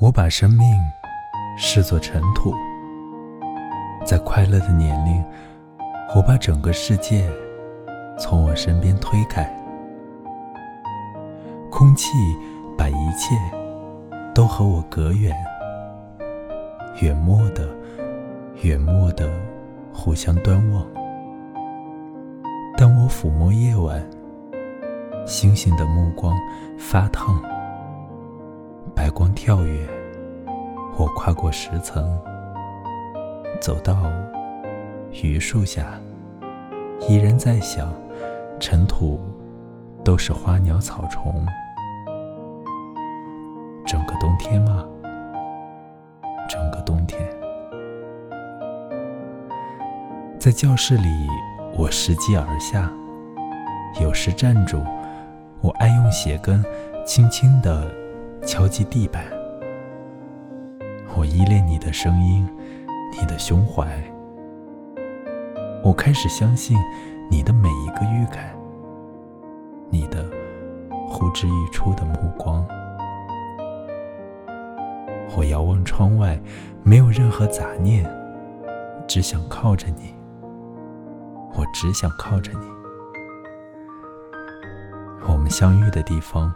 我把生命视作尘土，在快乐的年龄，我把整个世界从我身边推开。空气把一切都和我隔远，远漠的，远漠的互相端望。当我抚摸夜晚，星星的目光发烫。白光跳跃，我跨过石层，走到榆树下，依然在想，尘土都是花鸟草虫。整个冬天吗？整个冬天，在教室里，我拾级而下，有时站住，我爱用鞋跟轻轻地。敲击地板，我依恋你的声音，你的胸怀。我开始相信你的每一个预感，你的呼之欲出的目光。我遥望窗外，没有任何杂念，只想靠着你。我只想靠着你。我们相遇的地方。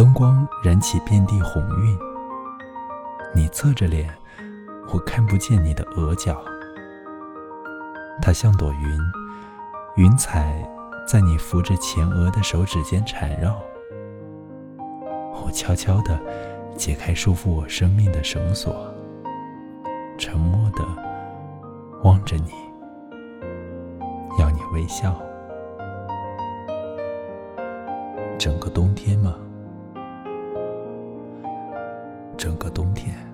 灯光燃起遍地红晕，你侧着脸，我看不见你的额角。它像朵云，云彩在你扶着前额的手指间缠绕。我悄悄地解开束缚我生命的绳索，沉默地望着你，要你微笑。整个冬天吗？整个冬天。